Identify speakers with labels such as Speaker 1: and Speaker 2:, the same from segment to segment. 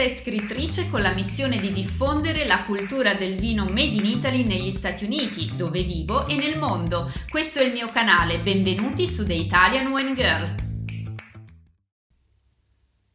Speaker 1: giornalista e scrittrice con la missione di diffondere la cultura del vino Made in Italy negli Stati Uniti, dove vivo, e nel mondo. Questo è il mio canale, benvenuti su The Italian Wine Girl.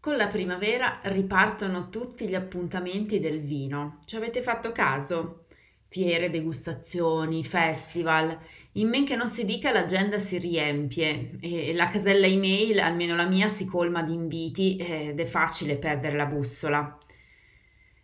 Speaker 2: Con la primavera ripartono tutti gli appuntamenti del vino. Ci avete fatto caso? Fiere, degustazioni, festival. In men che non si dica l'agenda si riempie e la casella email, almeno la mia, si colma di inviti ed è facile perdere la bussola.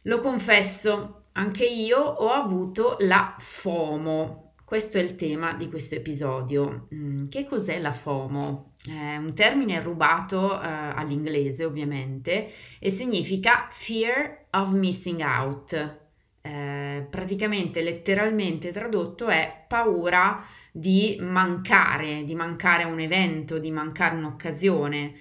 Speaker 2: Lo confesso, anche io ho avuto la FOMO. Questo è il tema di questo episodio. Mm, che cos'è la FOMO? È un termine rubato uh, all'inglese ovviamente e significa Fear of Missing Out. Eh, praticamente letteralmente tradotto è paura di mancare, di mancare un evento, di mancare un'occasione.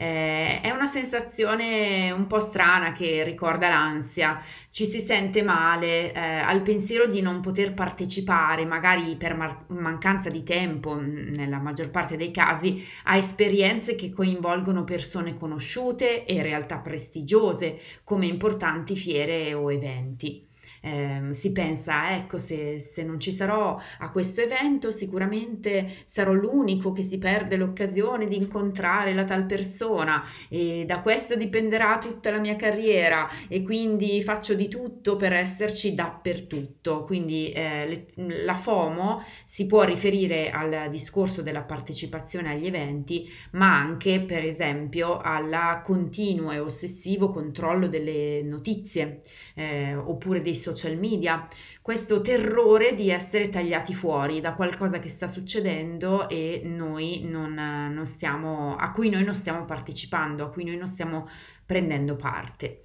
Speaker 2: Eh, è una sensazione un po' strana che ricorda l'ansia, ci si sente male eh, al pensiero di non poter partecipare, magari per mar- mancanza di tempo, nella maggior parte dei casi, a esperienze che coinvolgono persone conosciute e realtà prestigiose come importanti fiere o eventi eh, si pensa, ecco, se, se, non ci sarò a questo evento, sicuramente sarò l'unico che si perde l'occasione di incontrare la tal persona e da questo dipenderà tutta la mia carriera e quindi faccio di tutto per esserci dappertutto. Quindi eh, le, la FOMO si può riferire al discorso della partecipazione agli eventi, ma anche per esempio al continuo e ossessivo controllo delle notizie eh, oppure dei social media, questo terrore di essere tagliati fuori da qualcosa che sta succedendo e noi non, non stiamo, a cui noi non stiamo partecipando, a cui noi non stiamo prendendo parte.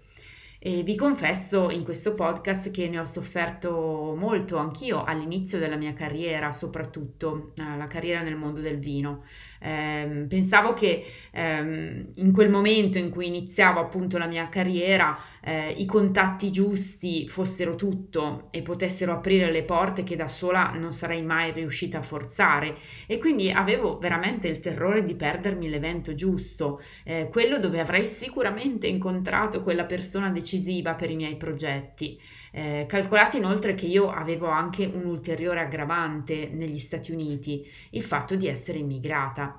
Speaker 2: E vi confesso in questo podcast che ne ho sofferto molto anch'io all'inizio della mia carriera, soprattutto eh, la carriera nel mondo del vino. Eh, pensavo che eh, in quel momento in cui iniziavo appunto la mia carriera eh, i contatti giusti fossero tutto e potessero aprire le porte che da sola non sarei mai riuscita a forzare e quindi avevo veramente il terrore di perdermi l'evento giusto, eh, quello dove avrei sicuramente incontrato quella persona decisiva per i miei progetti. Eh, calcolate inoltre che io avevo anche un ulteriore aggravante negli Stati Uniti, il fatto di essere immigrata.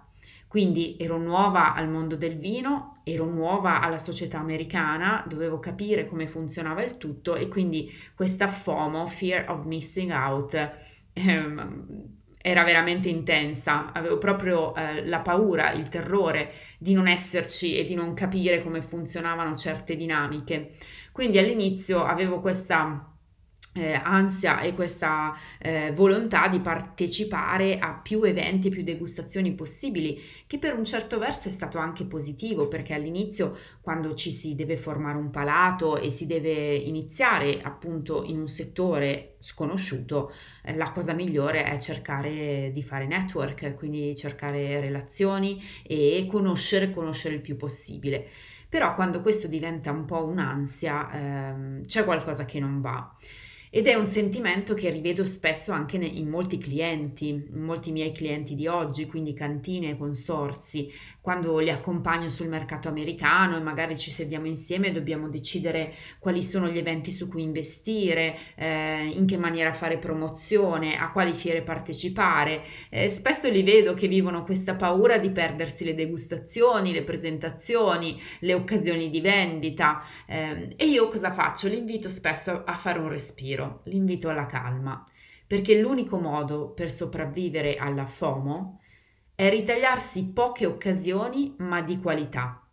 Speaker 2: Quindi ero nuova al mondo del vino, ero nuova alla società americana, dovevo capire come funzionava il tutto e quindi questa FOMO, Fear of Missing Out, ehm, era veramente intensa, avevo proprio eh, la paura, il terrore di non esserci e di non capire come funzionavano certe dinamiche. Quindi all'inizio avevo questa eh, ansia e questa eh, volontà di partecipare a più eventi, più degustazioni possibili, che per un certo verso è stato anche positivo, perché all'inizio quando ci si deve formare un palato e si deve iniziare appunto in un settore sconosciuto, eh, la cosa migliore è cercare di fare network, quindi cercare relazioni e conoscere, conoscere il più possibile. Però quando questo diventa un po' un'ansia, ehm, c'è qualcosa che non va. Ed è un sentimento che rivedo spesso anche in molti clienti, in molti miei clienti di oggi, quindi cantine consorzi, quando li accompagno sul mercato americano e magari ci sediamo insieme e dobbiamo decidere quali sono gli eventi su cui investire, eh, in che maniera fare promozione, a quali fiere partecipare. Eh, spesso li vedo che vivono questa paura di perdersi le degustazioni, le presentazioni, le occasioni di vendita eh, e io cosa faccio? Li invito spesso a fare un respiro libro, l'invito alla calma, perché l'unico modo per sopravvivere alla FOMO è ritagliarsi poche occasioni ma di qualità.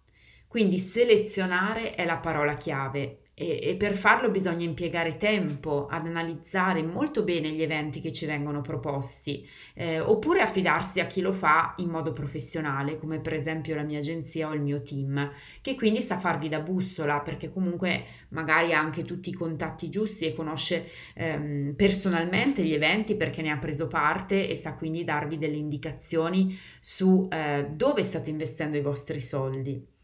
Speaker 2: Quindi selezionare è la parola chiave e, e, per farlo bisogna impiegare tempo ad analizzare molto bene gli eventi che ci vengono proposti, eh, oppure affidarsi a chi lo fa in modo professionale, come per esempio la mia agenzia o il mio team, che quindi sa farvi da bussola perché comunque magari ha anche tutti i contatti giusti e conosce ehm, personalmente gli eventi perché ne ha preso parte e sa quindi darvi delle indicazioni su eh, dove state investendo i vostri soldi.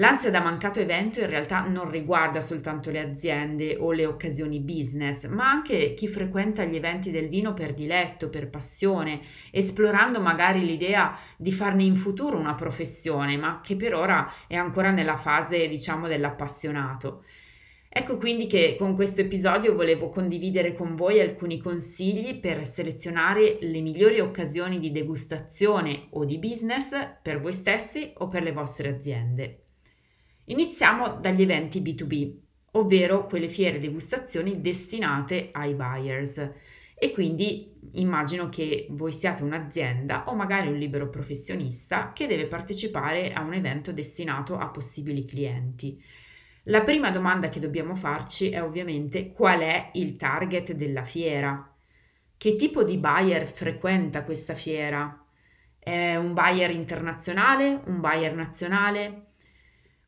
Speaker 2: L'ansia da mancato evento in realtà non riguarda soltanto le aziende o le occasioni business, ma anche chi frequenta gli eventi del vino per diletto, per passione, esplorando magari l'idea di farne in futuro una professione, ma che per ora è ancora nella fase, diciamo, dell'appassionato. Ecco quindi che con questo episodio volevo condividere con voi alcuni consigli per selezionare le migliori occasioni di degustazione o di business per voi stessi o per le vostre aziende. Iniziamo dagli eventi B2B, ovvero quelle fiere degustazioni destinate ai buyers. E quindi immagino che voi siate un'azienda o magari un libero professionista che deve partecipare a un evento destinato a possibili clienti. La prima domanda che dobbiamo farci è ovviamente qual è il target della fiera? Che tipo di buyer frequenta questa fiera? È un buyer internazionale? Un buyer nazionale?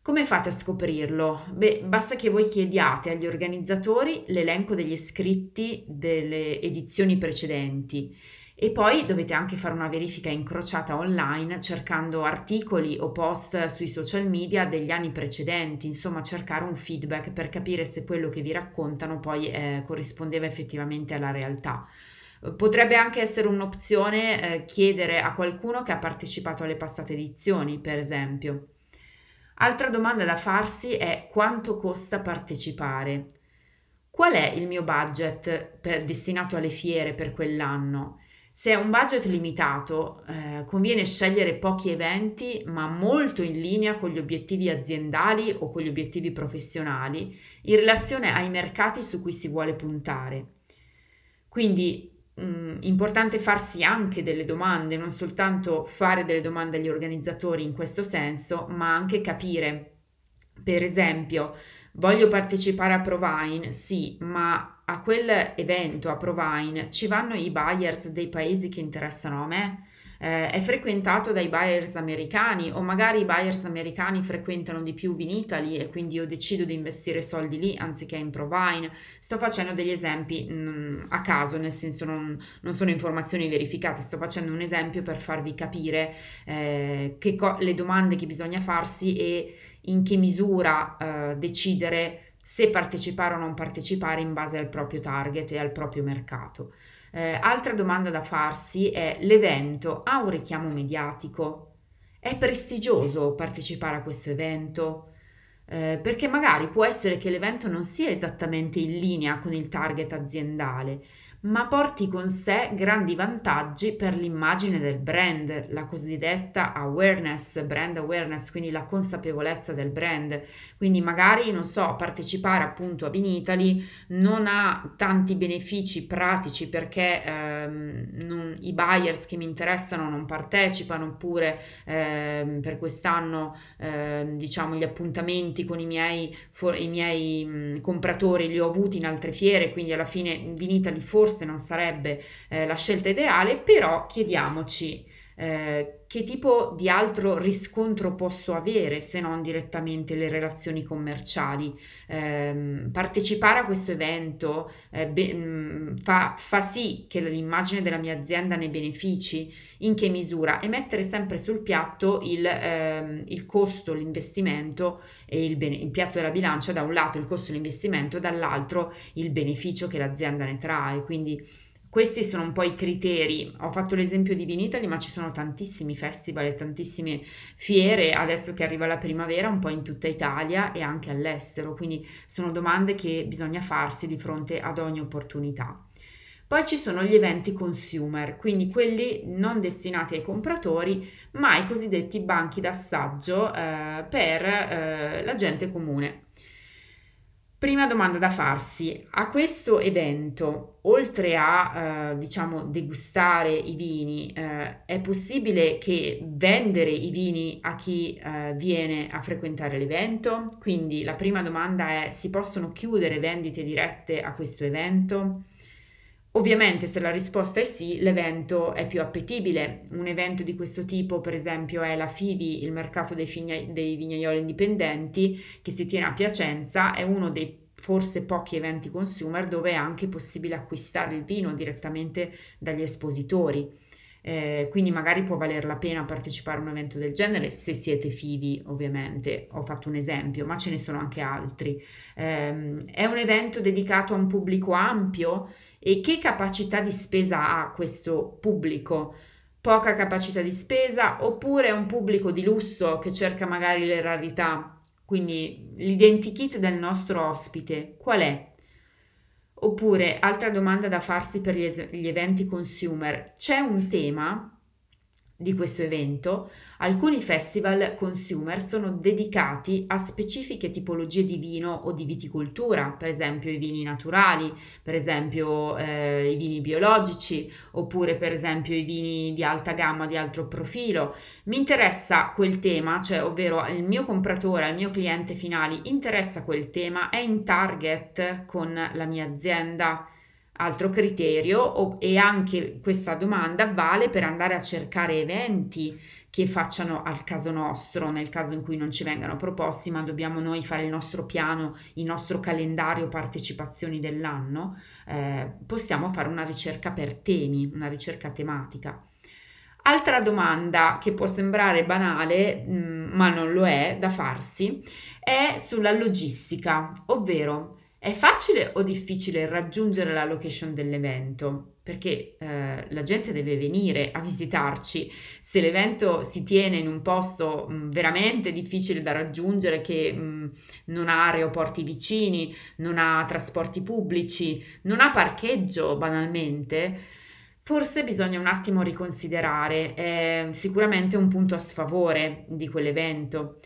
Speaker 2: Come fate a scoprirlo? Beh, basta che voi chiediate agli organizzatori l'elenco degli iscritti delle edizioni precedenti e poi dovete anche fare una verifica incrociata online cercando articoli o post sui social media degli anni precedenti, insomma cercare un feedback per capire se quello che vi raccontano poi eh, corrispondeva effettivamente alla realtà. Potrebbe anche essere un'opzione eh, chiedere a qualcuno che ha partecipato alle passate edizioni, per esempio. Altra domanda da farsi è quanto costa partecipare? Qual è il mio budget per, destinato alle fiere per quell'anno? Se è un budget limitato, eh, conviene scegliere pochi eventi, ma molto in linea con gli obiettivi aziendali o con gli obiettivi professionali, in relazione ai mercati su cui si vuole puntare. Quindi mh, importante farsi anche delle domande, non soltanto fare delle domande agli organizzatori in questo senso, ma anche capire, per esempio, voglio partecipare a Provine, sì, ma a quel evento, a Provine, ci vanno i buyers dei paesi che interessano a me? Eh, è frequentato dai buyers americani o magari i buyers americani frequentano di più Vinitaly e quindi io decido di investire soldi lì anziché in Provine. Sto facendo degli esempi mh, mm, a caso, nel senso non, non, sono informazioni verificate, sto facendo un esempio per farvi capire eh, co- le domande che bisogna farsi e in che misura eh, decidere se partecipare o non partecipare in base al proprio target e al proprio mercato. Eh, altra domanda da farsi è l'evento ha un richiamo mediatico? È prestigioso partecipare a questo evento? Eh, perché magari può essere che l'evento non sia esattamente in linea con il target aziendale, ma porti con sé grandi vantaggi per l'immagine del brand, la cosiddetta awareness, brand awareness, quindi la consapevolezza del brand. Quindi magari, non so, partecipare appunto a Vinitali non ha tanti benefici pratici perché ehm, non, i buyers che mi interessano non partecipano oppure ehm, per quest'anno ehm, diciamo gli appuntamenti con i miei, for- i miei mh, compratori li ho avuti in altre fiere, quindi alla fine Vinitali forse forse non sarebbe eh, la scelta ideale, però chiediamoci eh, che tipo di altro riscontro posso avere se non direttamente le relazioni commerciali. Eh, partecipare a questo evento eh, be- mm, fa, fa, sì che l'immagine della mia azienda ne benefici, in che misura e mettere sempre sul piatto il, ehm, il costo, l'investimento e il, bene- il piatto della bilancia, da un lato il costo e l'investimento, dall'altro il beneficio che l'azienda ne trae. Quindi questi sono un po' i criteri. Ho fatto l'esempio di Vinitali, ma ci sono tantissimi festival e tantissime fiere adesso che arriva la primavera un po' in tutta Italia e anche all'estero, quindi sono domande che bisogna farsi di fronte ad ogni opportunità. Poi ci sono gli eventi consumer, quindi quelli non destinati ai compratori, ma ai cosiddetti banchi d'assaggio eh, per eh, la gente comune. Prima domanda da farsi, a questo evento, oltre a eh, diciamo degustare i vini, eh, è possibile che vendere i vini a chi eh, viene a frequentare l'evento? Quindi la prima domanda è, si possono chiudere vendite dirette a questo evento? Ovviamente se la risposta è sì, l'evento è più appetibile. Un evento di questo tipo, per esempio, è la FIVI, il mercato dei, figna- dei vignaioli indipendenti, che si tiene a Piacenza, è uno dei forse pochi eventi consumer dove è anche possibile acquistare il vino direttamente dagli espositori. Eh, quindi magari può valer la pena partecipare a un evento del genere se siete fivi, ovviamente. Ho fatto un esempio, ma ce ne sono anche altri. Eh, è un evento dedicato a un pubblico ampio e che capacità di spesa ha questo pubblico? Poca capacità di spesa oppure un pubblico di lusso che cerca magari le rarità? Quindi l'identikit del nostro ospite qual è? Oppure, altra domanda da farsi per gli, es- gli eventi consumer, c'è un tema di questo evento, alcuni festival consumer sono dedicati a specifiche tipologie di vino o di viticoltura, per esempio i vini naturali, per esempio eh, i vini biologici, oppure per esempio i vini di alta gamma, di alto profilo. Mi interessa quel tema, cioè ovvero il mio compratore, il mio cliente finale interessa quel tema, è in target con la mia azienda Altro criterio e anche questa domanda vale per andare a cercare eventi che facciano al caso nostro, nel caso in cui non ci vengano proposti, ma dobbiamo noi fare il nostro piano, il nostro calendario partecipazioni dell'anno, eh, possiamo fare una ricerca per temi, una ricerca tematica. Altra domanda che può sembrare banale, mh, mm, ma non lo è, da farsi, è sulla logistica, ovvero è facile o difficile raggiungere la location dell'evento? Perché eh, la gente deve venire a visitarci. Se l'evento si tiene in un posto mh, mm, veramente difficile da raggiungere, che mh, mm, non ha aeroporti vicini, non ha trasporti pubblici, non ha parcheggio banalmente, forse bisogna un attimo riconsiderare. È sicuramente un punto a sfavore di quell'evento.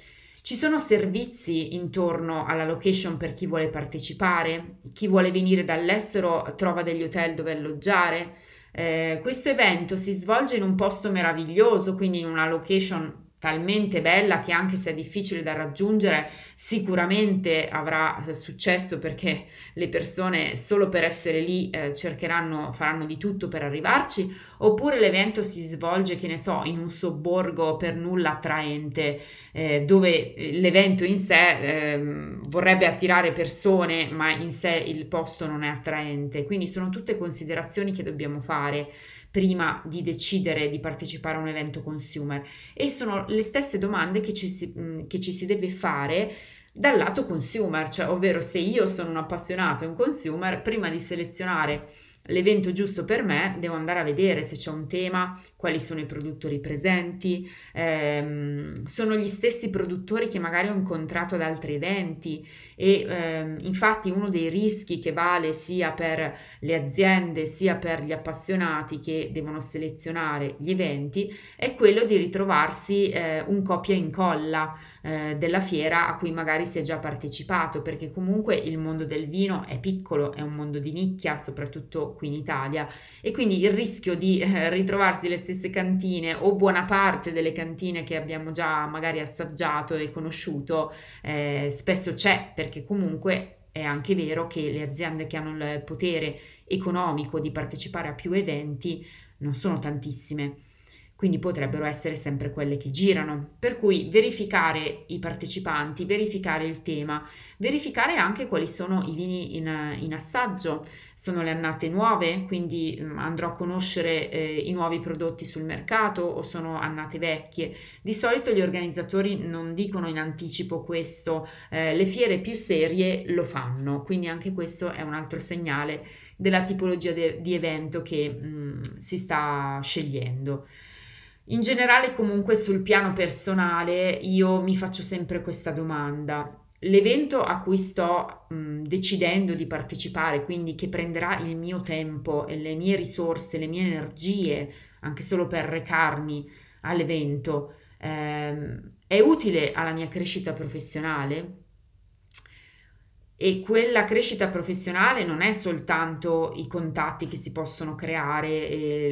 Speaker 2: Ci sono servizi intorno alla location per chi vuole partecipare? Chi vuole venire dall'estero trova degli hotel dove alloggiare? Eh, questo evento si svolge in un posto meraviglioso, quindi in una location talmente bella che anche se è difficile da raggiungere sicuramente avrà successo perché le persone solo per essere lì eh, cercheranno, faranno di tutto per arrivarci oppure l'evento si svolge che ne so in un sobborgo per nulla attraente eh, dove l'evento in sé eh, vorrebbe attirare persone ma in sé il posto non è attraente. Quindi sono tutte considerazioni che dobbiamo fare prima di decidere di partecipare a un evento consumer. E sono le stesse domande che ci si, che ci si deve fare dal lato consumer, cioè ovvero se io sono un appassionato e un consumer, prima di selezionare l'evento giusto per me, devo andare a vedere se c'è un tema, quali sono i produttori presenti, ehm, sono gli stessi produttori che magari ho incontrato ad altri eventi e ehm, infatti uno dei rischi che vale sia per le aziende sia per gli appassionati che devono selezionare gli eventi è quello di ritrovarsi eh, un copia e incolla eh, della fiera a cui magari si è già partecipato perché comunque il mondo del vino è piccolo, è un mondo di nicchia soprattutto qui in Italia. E quindi il rischio di eh, ritrovarsi le stesse cantine o buona parte delle cantine che abbiamo già magari assaggiato e conosciuto eh, spesso c'è perché comunque è anche vero che le aziende che hanno il potere economico di partecipare a più eventi non sono tantissime quindi potrebbero essere sempre quelle che girano. Per cui verificare i partecipanti, verificare il tema, verificare anche quali sono i vini in, in assaggio, sono le annate nuove, quindi mm, andrò a conoscere eh, i nuovi prodotti sul mercato o sono annate vecchie. Di solito gli organizzatori non dicono in anticipo questo, eh, le fiere più serie lo fanno, quindi anche questo è un altro segnale della tipologia de- di evento che mh, mm, si sta scegliendo. In generale, comunque, sul piano personale, io mi faccio sempre questa domanda. L'evento a cui sto mh, decidendo di partecipare, quindi che prenderà il mio tempo e le mie risorse, le mie energie, anche solo per recarmi all'evento, ehm, è utile alla mia crescita professionale? E quella crescita professionale non è soltanto i contatti che si possono creare,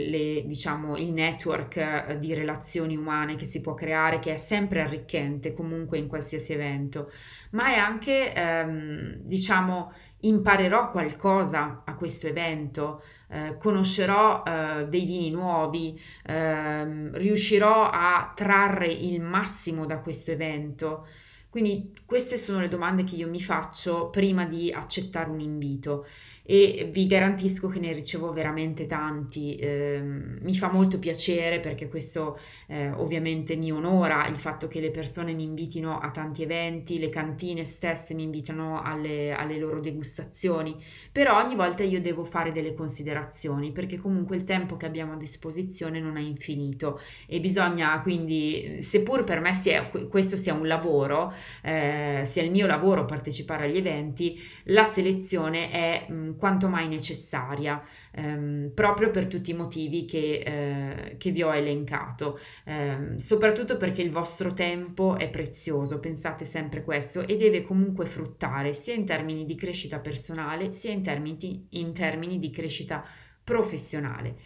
Speaker 2: le, diciamo, il network eh, di relazioni umane che si può creare, che è sempre arricchente comunque in qualsiasi evento, ma è anche, ehm, diciamo, imparerò qualcosa a questo evento, eh, conoscerò eh, dei vini nuovi, ehm, riuscirò a trarre il massimo da questo evento. Quindi queste sono le domande che io mi faccio prima di accettare un invito. E vi garantisco che ne ricevo veramente tanti. Eh, mi fa molto piacere perché questo eh, ovviamente mi onora il fatto che le persone mi invitino a tanti eventi, le cantine stesse mi invitano alle, alle loro degustazioni, però ogni volta io devo fare delle considerazioni perché comunque il tempo che abbiamo a disposizione non è infinito. E bisogna quindi, seppur per me sia, questo sia un lavoro, eh, sia il mio lavoro partecipare agli eventi, la selezione è mh, quanto mai necessaria, ehm, proprio per tutti i motivi che, eh, che vi ho elencato, ehm, soprattutto perché il vostro tempo è prezioso, pensate sempre questo, e deve comunque fruttare sia in termini di crescita personale sia in termini, in termini di crescita professionale.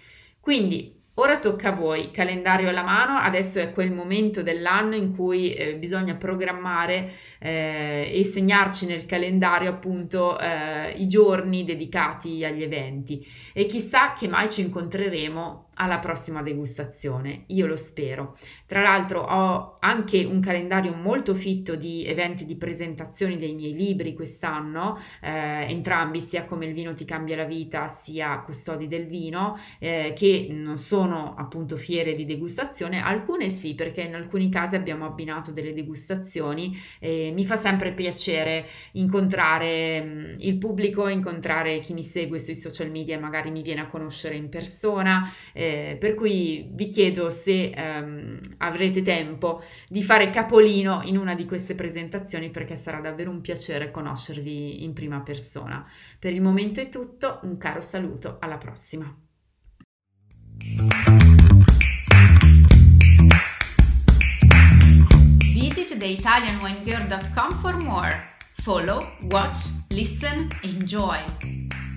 Speaker 2: Quindi Ora tocca a voi, calendario alla mano, adesso è quel momento dell'anno in cui eh, bisogna programmare eh, e segnarci nel calendario appunto eh, i giorni dedicati agli eventi. E chissà che mai ci incontreremo alla prossima degustazione, io lo spero. Tra l'altro ho anche un calendario molto fitto di eventi di presentazioni dei miei libri quest'anno, eh, entrambi sia come il vino ti cambia la vita sia custodi del vino, eh, che non sono appunto fiere di degustazione, alcune sì perché in alcuni casi abbiamo abbinato delle degustazioni e mi fa sempre piacere incontrare mm, il pubblico, incontrare chi mi segue sui social media e magari mi viene a conoscere in persona. Eh, eh, per cui vi chiedo se ehm, avrete tempo di fare capolino in una di queste presentazioni perché sarà davvero un piacere conoscervi in prima persona. Per il momento è tutto, un caro saluto, alla prossima.
Speaker 1: Visit theitalianwinegirl.com for more. Follow, watch, listen, enjoy.